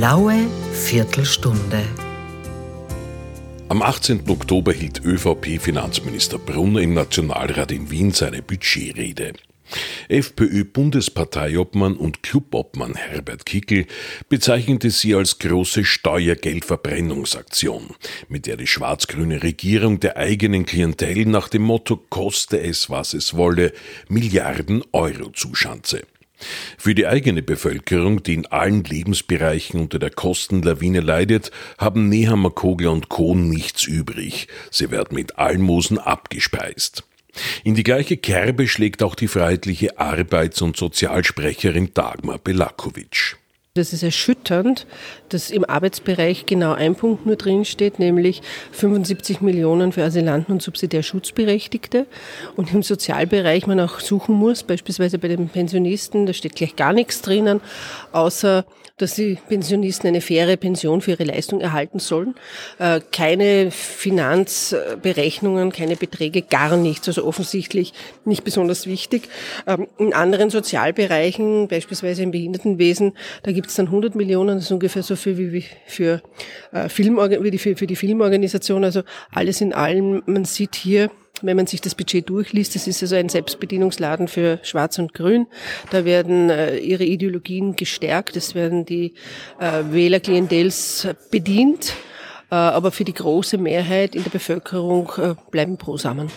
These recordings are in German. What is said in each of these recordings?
blaue Viertelstunde. Am 18. Oktober hielt ÖVP-Finanzminister Brunner im Nationalrat in Wien seine Budgetrede. FPÖ-Bundesparteiobmann und Clubobmann Herbert Kickel bezeichnete sie als große Steuergeldverbrennungsaktion, mit der die schwarz-grüne Regierung der eigenen Klientel nach dem Motto koste es, was es wolle, Milliarden Euro zuschanze. Für die eigene Bevölkerung, die in allen Lebensbereichen unter der Kostenlawine leidet, haben Nehammer Kogler und Co. nichts übrig. Sie werden mit Almosen abgespeist. In die gleiche Kerbe schlägt auch die freiheitliche Arbeits- und Sozialsprecherin Dagmar Belakovic. Das ist erschütternd, dass im Arbeitsbereich genau ein Punkt nur drinsteht, nämlich 75 Millionen für Asylanten und subsidiär Schutzberechtigte. Und im Sozialbereich man auch suchen muss, beispielsweise bei den Pensionisten, da steht gleich gar nichts drinnen, außer dass die Pensionisten eine faire Pension für ihre Leistung erhalten sollen. Äh, keine Finanzberechnungen, keine Beträge, gar nichts. Also offensichtlich nicht besonders wichtig. Ähm, in anderen Sozialbereichen, beispielsweise im Behindertenwesen, da gibt es dann 100 Millionen. Das ist ungefähr so viel wie für, äh, Film, für die Filmorganisation. Also alles in allem. Man sieht hier, wenn man sich das Budget durchliest, das ist also ein Selbstbedienungsladen für Schwarz und Grün. Da werden äh, ihre Ideologien gestärkt, es werden die äh, Wählerklientels bedient, äh, aber für die große Mehrheit in der Bevölkerung äh, bleiben Prosamen.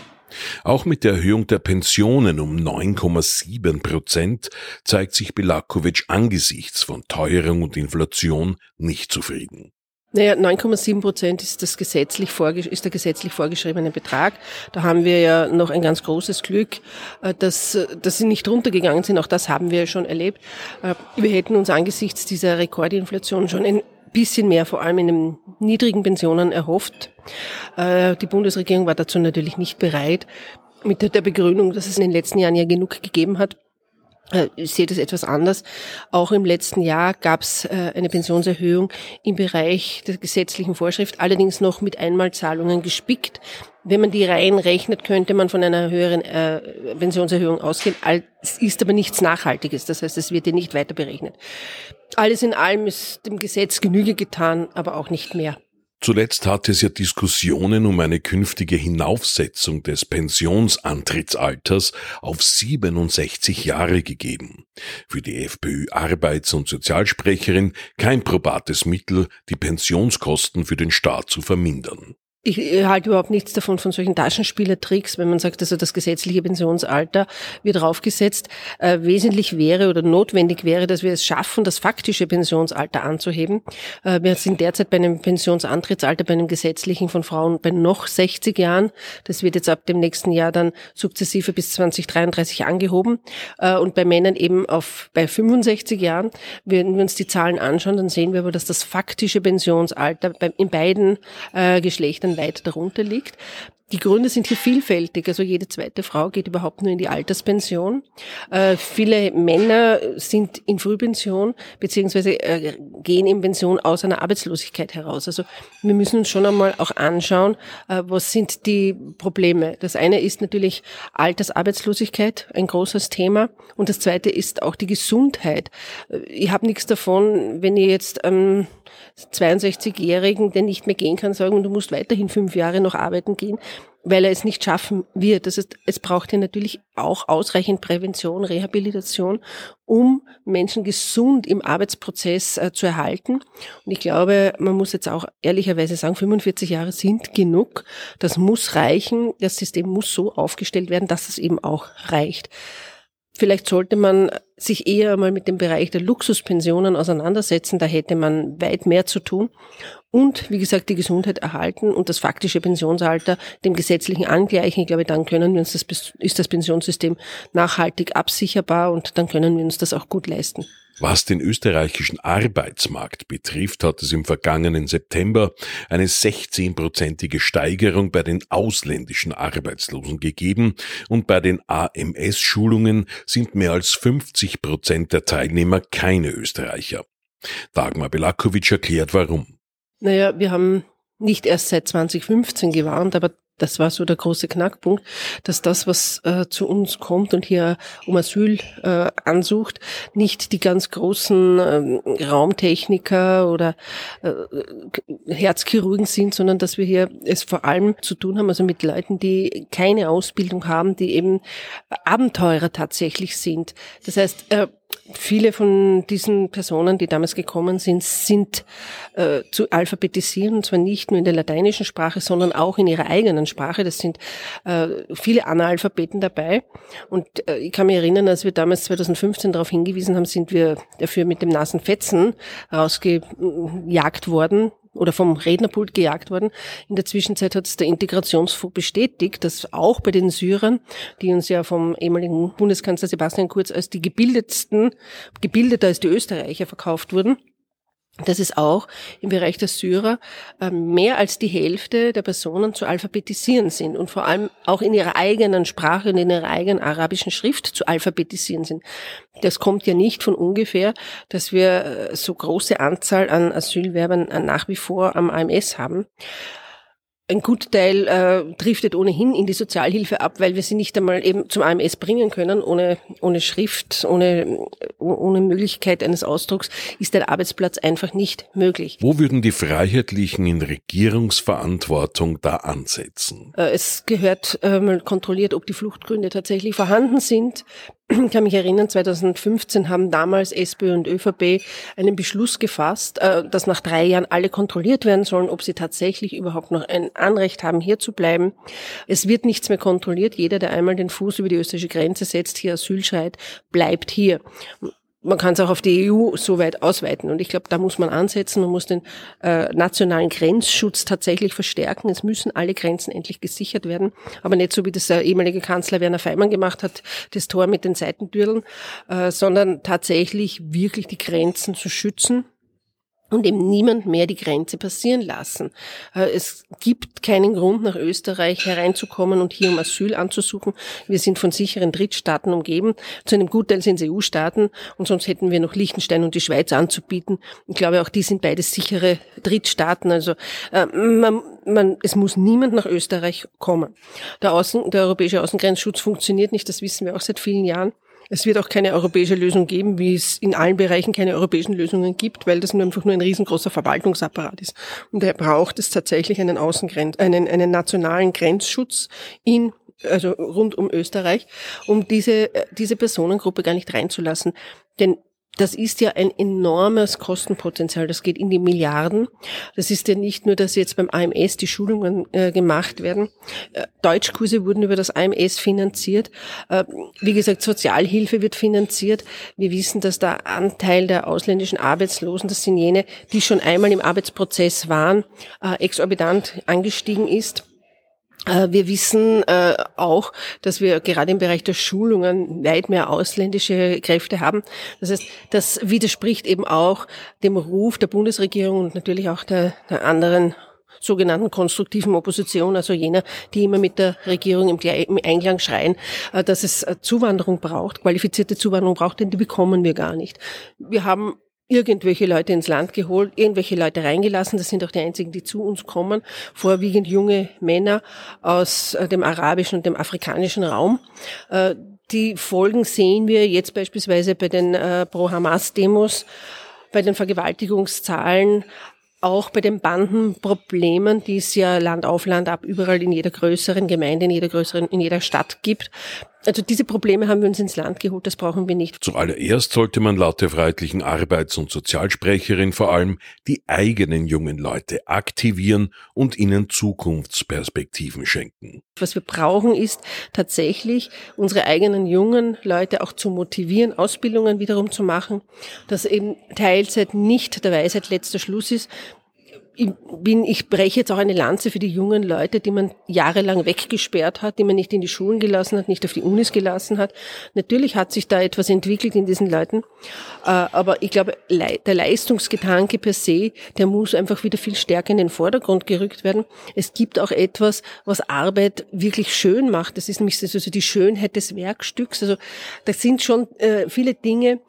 Auch mit der Erhöhung der Pensionen um 9,7 Prozent zeigt sich Belakovic angesichts von Teuerung und Inflation nicht zufrieden. Naja, 9,7 Prozent ist, das gesetzlich ist der gesetzlich vorgeschriebene Betrag. Da haben wir ja noch ein ganz großes Glück, äh, dass, dass sie nicht runtergegangen sind. Auch das haben wir schon erlebt. Äh, wir hätten uns angesichts dieser Rekordinflation schon ein bisschen mehr, vor allem in den niedrigen Pensionen erhofft. Äh, die Bundesregierung war dazu natürlich nicht bereit, mit der Begründung, dass es in den letzten Jahren ja genug gegeben hat. Äh, ich sehe das etwas anders. Auch im letzten Jahr gab es äh, eine Pensionserhöhung im Bereich der gesetzlichen Vorschrift, allerdings noch mit Einmalzahlungen gespickt. Wenn man die rein rechnet, könnte man von einer höheren äh, Pensionserhöhung ausgehen. Es ist aber nichts Nachhaltiges, das heißt, es wird hier nicht weiter berechnet. Alles in allem ist dem Gesetz Genüge getan, aber auch nicht mehr. Zuletzt hat es ja Diskussionen um eine künftige Hinaufsetzung des Pensionsantrittsalters auf 67 Jahre gegeben. Für die FPÖ Arbeits- und Sozialsprecherin kein probates Mittel, die Pensionskosten für den Staat zu vermindern. Ich halte überhaupt nichts davon, von solchen Taschenspielertricks, wenn man sagt, also das gesetzliche Pensionsalter wird draufgesetzt. Äh, wesentlich wäre oder notwendig wäre, dass wir es schaffen, das faktische Pensionsalter anzuheben. Äh, wir sind derzeit bei einem Pensionsantrittsalter, bei einem gesetzlichen von Frauen bei noch 60 Jahren. Das wird jetzt ab dem nächsten Jahr dann sukzessive bis 2033 angehoben. Äh, und bei Männern eben auf bei 65 Jahren. Wenn wir uns die Zahlen anschauen, dann sehen wir aber, dass das faktische Pensionsalter in beiden äh, Geschlechtern weit darunter liegt. Die Gründe sind hier vielfältig. Also jede zweite Frau geht überhaupt nur in die Alterspension. Äh, viele Männer sind in Frühpension beziehungsweise äh, gehen in Pension aus einer Arbeitslosigkeit heraus. Also wir müssen uns schon einmal auch anschauen, äh, was sind die Probleme. Das eine ist natürlich Altersarbeitslosigkeit, ein großes Thema. Und das zweite ist auch die Gesundheit. Äh, ich habe nichts davon, wenn ihr jetzt ähm, 62-Jährigen, der nicht mehr gehen kann, sagen, du musst weiterhin fünf Jahre noch arbeiten gehen, weil er es nicht schaffen wird. Das heißt, es braucht ja natürlich auch ausreichend Prävention, Rehabilitation, um Menschen gesund im Arbeitsprozess äh, zu erhalten. Und ich glaube, man muss jetzt auch ehrlicherweise sagen, 45 Jahre sind genug. Das muss reichen. Das System muss so aufgestellt werden, dass es eben auch reicht. Vielleicht sollte man sich eher mal mit dem Bereich der Luxuspensionen auseinandersetzen. Da hätte man weit mehr zu tun. Und, wie gesagt, die Gesundheit erhalten und das faktische Pensionsalter dem gesetzlichen angleichen. Ich glaube, dann können wir uns das, ist das Pensionssystem nachhaltig absicherbar und dann können wir uns das auch gut leisten. Was den österreichischen Arbeitsmarkt betrifft, hat es im vergangenen September eine 16-prozentige Steigerung bei den ausländischen Arbeitslosen gegeben und bei den AMS-Schulungen sind mehr als 50 Prozent der Teilnehmer keine Österreicher. Dagmar Belakovic erklärt warum. Naja, wir haben nicht erst seit 2015 gewarnt, aber das war so der große Knackpunkt, dass das, was äh, zu uns kommt und hier um Asyl äh, ansucht, nicht die ganz großen äh, Raumtechniker oder äh, Herzchirurgen sind, sondern dass wir hier es vor allem zu tun haben, also mit Leuten, die keine Ausbildung haben, die eben Abenteurer tatsächlich sind. Das heißt, äh, viele von diesen Personen, die damals gekommen sind, sind äh, zu alphabetisieren, und zwar nicht nur in der lateinischen Sprache, sondern auch in ihrer eigenen Sprache. Das sind äh, viele Analphabeten dabei. Und äh, ich kann mich erinnern, als wir damals 2015 darauf hingewiesen haben, sind wir dafür mit dem nassen Fetzen rausgejagt worden oder vom Rednerpult gejagt worden. In der Zwischenzeit hat es der Integrationsfonds bestätigt, dass auch bei den Syrern, die uns ja vom ehemaligen Bundeskanzler Sebastian Kurz als die gebildetsten, gebildeter als die Österreicher verkauft wurden, dass es auch im Bereich der Syrer äh, mehr als die Hälfte der Personen zu alphabetisieren sind und vor allem auch in ihrer eigenen Sprache und in ihrer eigenen arabischen Schrift zu alphabetisieren sind. Das kommt ja nicht von ungefähr, dass wir äh, so große Anzahl an Asylwerbern äh, nach wie vor am AMS haben. Ein guter Teil äh, driftet ohnehin in die Sozialhilfe ab, weil wir sie nicht einmal eben zum AMS bringen können. Ohne, ohne Schrift, ohne, ohne Möglichkeit eines Ausdrucks ist der Arbeitsplatz einfach nicht möglich. Wo würden die Freiheitlichen in Regierungsverantwortung da ansetzen? Äh, es gehört äh, mal kontrolliert, ob die Fluchtgründe tatsächlich vorhanden sind. Ich kann mich erinnern, 2015 haben damals SPÖ und ÖVP einen Beschluss gefasst, äh, dass nach drei Jahren alle kontrolliert werden sollen, ob sie tatsächlich überhaupt noch ein Anrecht haben, hier zu bleiben. Es wird nichts mehr kontrolliert. Jeder, der einmal den Fuß über die österreichische Grenze setzt, hier Asyl schreit, bleibt hier man kann es auch auf die EU so weit ausweiten. Und ich glaube, da muss man ansetzen. Man muss den äh, nationalen Grenzschutz tatsächlich verstärken. Es müssen alle Grenzen endlich gesichert werden. Aber nicht so, wie das der ehemalige Kanzler Werner Feimann gemacht hat, das Tor mit den Seitentürlen, äh, sondern tatsächlich wirklich die Grenzen zu schützen und eben niemand mehr die Grenze passieren lassen. Äh, es gibt keinen Grund, nach Österreich hereinzukommen und hier um Asyl anzusuchen. Wir sind von sicheren Drittstaaten umgeben. Zu einem Gutteil sind es EU-Staaten und sonst hätten wir noch Liechtenstein und die Schweiz anzubieten. Ich glaube, auch die sind beides sichere Drittstaaten. Also äh, man, man, es muss niemand nach Österreich kommen. Der, Außen, der europäische Außengrenzschutz funktioniert nicht, das wissen wir auch seit vielen Jahren. Es wird auch keine europäische Lösung geben, wie es in allen Bereichen keine europäischen Lösungen gibt, weil das nur einfach nur ein riesengroßer Verwaltungsapparat ist. Und er braucht es tatsächlich einen Außengrenz, einen, einen nationalen Grenzschutz in also rund um Österreich, um diese, diese Personengruppe gar nicht reinzulassen. Denn das ist ja ein enormes Kostenpotenzial. Das geht in die Milliarden. Das ist ja nicht nur, dass jetzt beim AMS die Schulungen äh, gemacht werden. Äh, Deutschkurse wurden über das AMS finanziert. Äh, wie gesagt, Sozialhilfe wird finanziert. Wir wissen, dass der Anteil der ausländischen Arbeitslosen, das sind jene, die schon einmal im Arbeitsprozess waren, äh, exorbitant angestiegen ist. Äh, wir wissen äh, auch, dass wir gerade im Bereich der Schulungen weit mehr ausländische Kräfte haben. Das heißt, das widerspricht eben auch dem Ruf der Bundesregierung und natürlich auch der, der anderen sogenannten konstruktiven Opposition, also jener, die immer mit der Regierung im Einklang schreien, äh, dass es Zuwanderung braucht, qualifizierte Zuwanderung braucht, denn die bekommen wir gar nicht. Wir haben irgendwelche Leute ins Land geholt, irgendwelche Leute reingelassen. Das sind auch die einzigen, die zu uns kommen. Vorwiegend junge Männer aus äh, dem arabischen und dem afrikanischen Raum. Äh, die Folgen sehen wir jetzt beispielsweise bei den äh, Pro-Hamas-Demos, bei den Vergewaltigungszahlen, auch bei den Bandenproblemen, die es ja Land auf Land ab überall in jeder größeren Gemeinde, in jeder größeren, in jeder Stadt gibt. Also diese Probleme haben wir uns ins Land geholt, das brauchen wir nicht. Zuallererst sollte man laut der freiheitlichen Arbeits- und Sozialsprecherin vor allem die eigenen jungen Leute aktivieren und ihnen Zukunftsperspektiven schenken. Was wir brauchen, ist tatsächlich unsere eigenen jungen Leute auch zu motivieren, Ausbildungen wiederum zu machen, dass eben Teilzeit nicht der Weisheit letzter Schluss ist, ich bin, ich breche jetzt auch eine Lanze für die jungen Leute, die man jahrelang weggesperrt hat, die man nicht in die Schulen gelassen hat, nicht auf die Unis gelassen hat. Natürlich hat sich da etwas entwickelt in diesen Leuten, äh, aber ich glaube, der Leistungsgedanke per se, der muss einfach wieder viel stärker in den Vordergrund gerückt werden. Es gibt auch etwas, was Arbeit wirklich schön macht. Das ist nämlich also die Schönheit des Werkstücks. Also das sind schon äh, viele Dinge,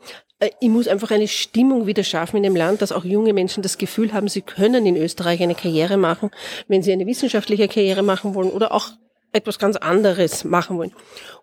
ich muss einfach eine Stimmung wieder schaffen in dem Land, dass auch junge Menschen das Gefühl haben, sie können in Österreich eine Karriere machen, wenn sie eine wissenschaftliche Karriere machen wollen oder auch etwas ganz anderes machen wollen.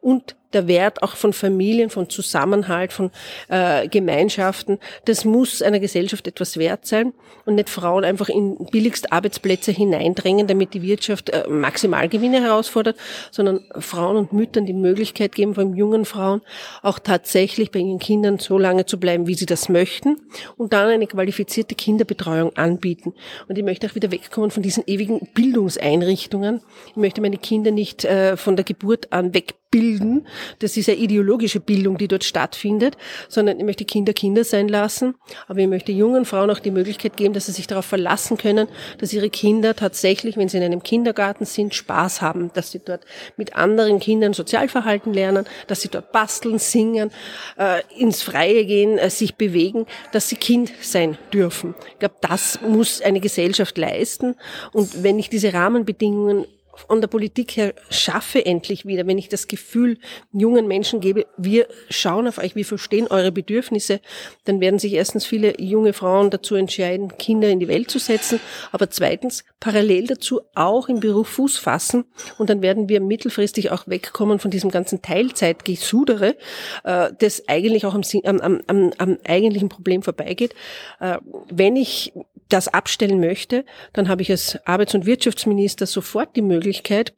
Und der Wert auch von Familien, von Zusammenhalt, von äh, Gemeinschaften, das muss einer Gesellschaft etwas wert sein und nicht Frauen einfach in billigst Arbeitsplätze hineindrängen, damit die Wirtschaft äh, Maximalgewinne herausfordert, sondern Frauen und Müttern die Möglichkeit geben, vor allem jungen Frauen, auch tatsächlich bei ihren Kindern so lange zu bleiben, wie sie das möchten und dann eine qualifizierte Kinderbetreuung anbieten. Und ich möchte auch wieder wegkommen von diesen ewigen Bildungseinrichtungen. Ich möchte meine Kinder nicht äh, von der Geburt an weg bilden. Das ist eine ideologische Bildung, die dort stattfindet, sondern ich möchte Kinder Kinder sein lassen. Aber ich möchte jungen Frauen auch die Möglichkeit geben, dass sie sich darauf verlassen können, dass ihre Kinder tatsächlich, wenn sie in einem Kindergarten sind, Spaß haben, dass sie dort mit anderen Kindern Sozialverhalten lernen, dass sie dort basteln, singen, äh, ins Freie gehen, äh, sich bewegen, dass sie Kind sein dürfen. Ich glaube, das muss eine Gesellschaft leisten. Und wenn ich diese Rahmenbedingungen von der Politik her schaffe endlich wieder, wenn ich das Gefühl jungen Menschen gebe, wir schauen auf euch, wir verstehen eure Bedürfnisse, dann werden sich erstens viele junge Frauen dazu entscheiden, Kinder in die Welt zu setzen, aber zweitens parallel dazu auch im Beruf Fuß fassen und dann werden wir mittelfristig auch wegkommen von diesem ganzen Teilzeitgesudere, äh, das eigentlich auch am, am, am, am eigentlichen Problem vorbeigeht. Äh, wenn ich das abstellen möchte, dann habe ich als Arbeits- und Wirtschaftsminister sofort die Möglichkeit,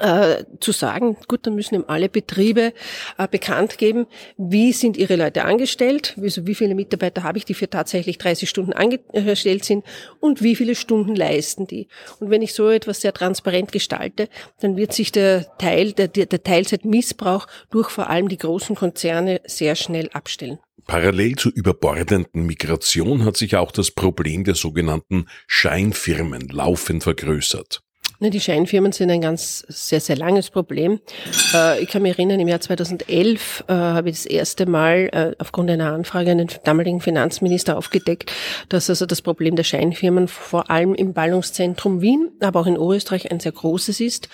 äh, zu sagen, gut, dann müssen eben alle Betriebe äh, bekannt geben, wie sind ihre Leute angestellt, also wie viele Mitarbeiter habe ich, die für tatsächlich 30 Stunden angestellt sind und wie viele Stunden leisten die. Und wenn ich so etwas sehr transparent gestalte, dann wird sich der Teil, der, der Teilzeitmissbrauch durch vor allem die großen Konzerne sehr schnell abstellen. Parallel zur überbordenden Migration hat sich auch das Problem der sogenannten Scheinfirmen laufend vergrößert. Die Scheinfirmen sind ein ganz sehr, sehr langes Problem. Äh, ich kann mich erinnern, im Jahr 2011 äh, habe ich das erste Mal äh, aufgrund einer Anfrage an den damaligen Finanzminister aufgedeckt, dass also das Problem der Scheinfirmen vor allem im Ballungszentrum Wien, aber auch in Oberösterreich ein sehr großes ist.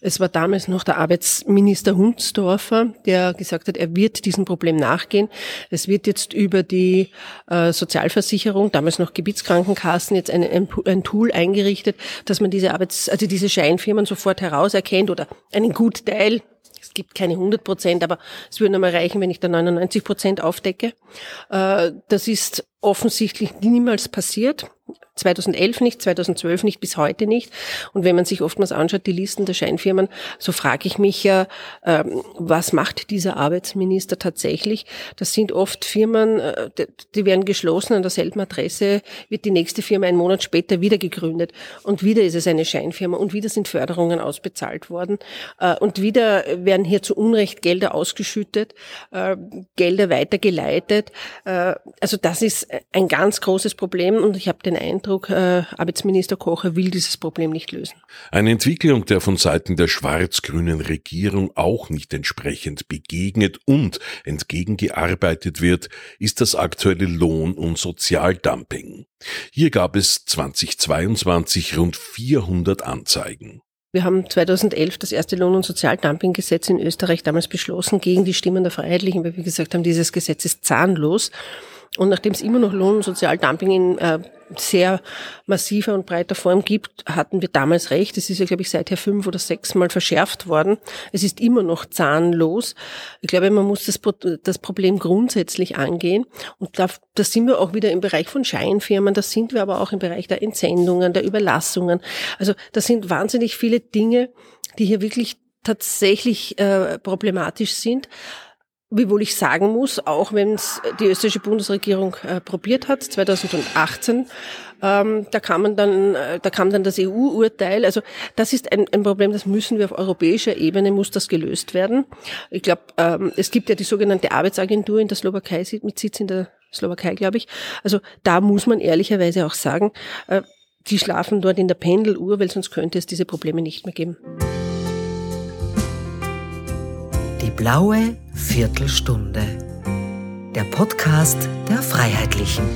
Es war damals noch der Arbeitsminister Hundsdorfer, der gesagt hat, er wird diesem Problem nachgehen. Es wird jetzt über die Sozialversicherung, damals noch Gebietskrankenkassen, jetzt ein, ein, Tool eingerichtet, dass man diese Arbeits, diese Scheinfirmen sofort herauserkennt oder einen Gutteil. Es gibt keine 100 Prozent, aber es würde einmal reichen, wenn ich da 99 Prozent aufdecke. Äh, das ist offensichtlich niemals passiert. 2011 nicht, 2012 nicht, bis heute nicht. Und wenn man sich oftmals anschaut, die Listen der Scheinfirmen, so frage ich mich ja, ähm, was macht dieser Arbeitsminister tatsächlich? Das sind oft Firmen, äh, die werden geschlossen an derselben Adresse, wird die nächste Firma einen Monat später wieder gegründet. Und wieder ist es eine Scheinfirma und wieder sind Förderungen ausbezahlt worden. Äh, und wieder werden hier zu Unrecht Gelder ausgeschüttet, äh, Gelder weitergeleitet. Also das ist ein ganz großes Problem und ich habe den Eindruck, äh, Arbeitsminister Kocher will dieses Problem nicht lösen. Eine Entwicklung, der von Seiten der schwarz-grünen Regierung auch nicht entsprechend begegnet und entgegengearbeitet wird, ist das aktuelle Lohn- und Sozialdumping. Hier gab es 2022 rund 400 Anzeigen. Wir haben 2011 das erste Lohn- und Sozialdumpinggesetz in Österreich damals beschlossen gegen die Stimmen der Freiheitlichen, weil wir gesagt haben, dieses Gesetz ist zahnlos. Und nachdem es immer noch Lohn- und Sozialdumping in äh, sehr massiver und breiter Form gibt, hatten wir damals recht. Es ist ja, glaube ich, seither fünf oder sechs Mal verschärft worden. Es ist immer noch zahnlos. Ich glaube, man muss das, das Problem grundsätzlich angehen. Und da, da sind wir auch wieder im Bereich von Scheinfirmen. Da sind wir aber auch im Bereich der Entsendungen, der Überlassungen. Also das sind wahnsinnig viele Dinge, die hier wirklich tatsächlich äh, problematisch sind. Wiewohl ich sagen muss, auch wenn es die österreichische Bundesregierung äh, probiert hat, 2018, ähm, da kam dann, äh, da kam dann das EU-Urteil. Also das ist ein, ein, Problem, das müssen wir auf europäischer Ebene muss das gelöst werden. Ich glaube, ähm, es gibt ja die sogenannte Arbeitsagentur in der Slowakei mit Sitz in der Slowakei, glaube ich. Also da muss man ehrlicherweise auch sagen, äh, die schlafen dort in der Pendeluhr, weil sonst könnte es diese Probleme nicht mehr geben. Blaue Viertelstunde. Der Podcast der Freiheitlichen.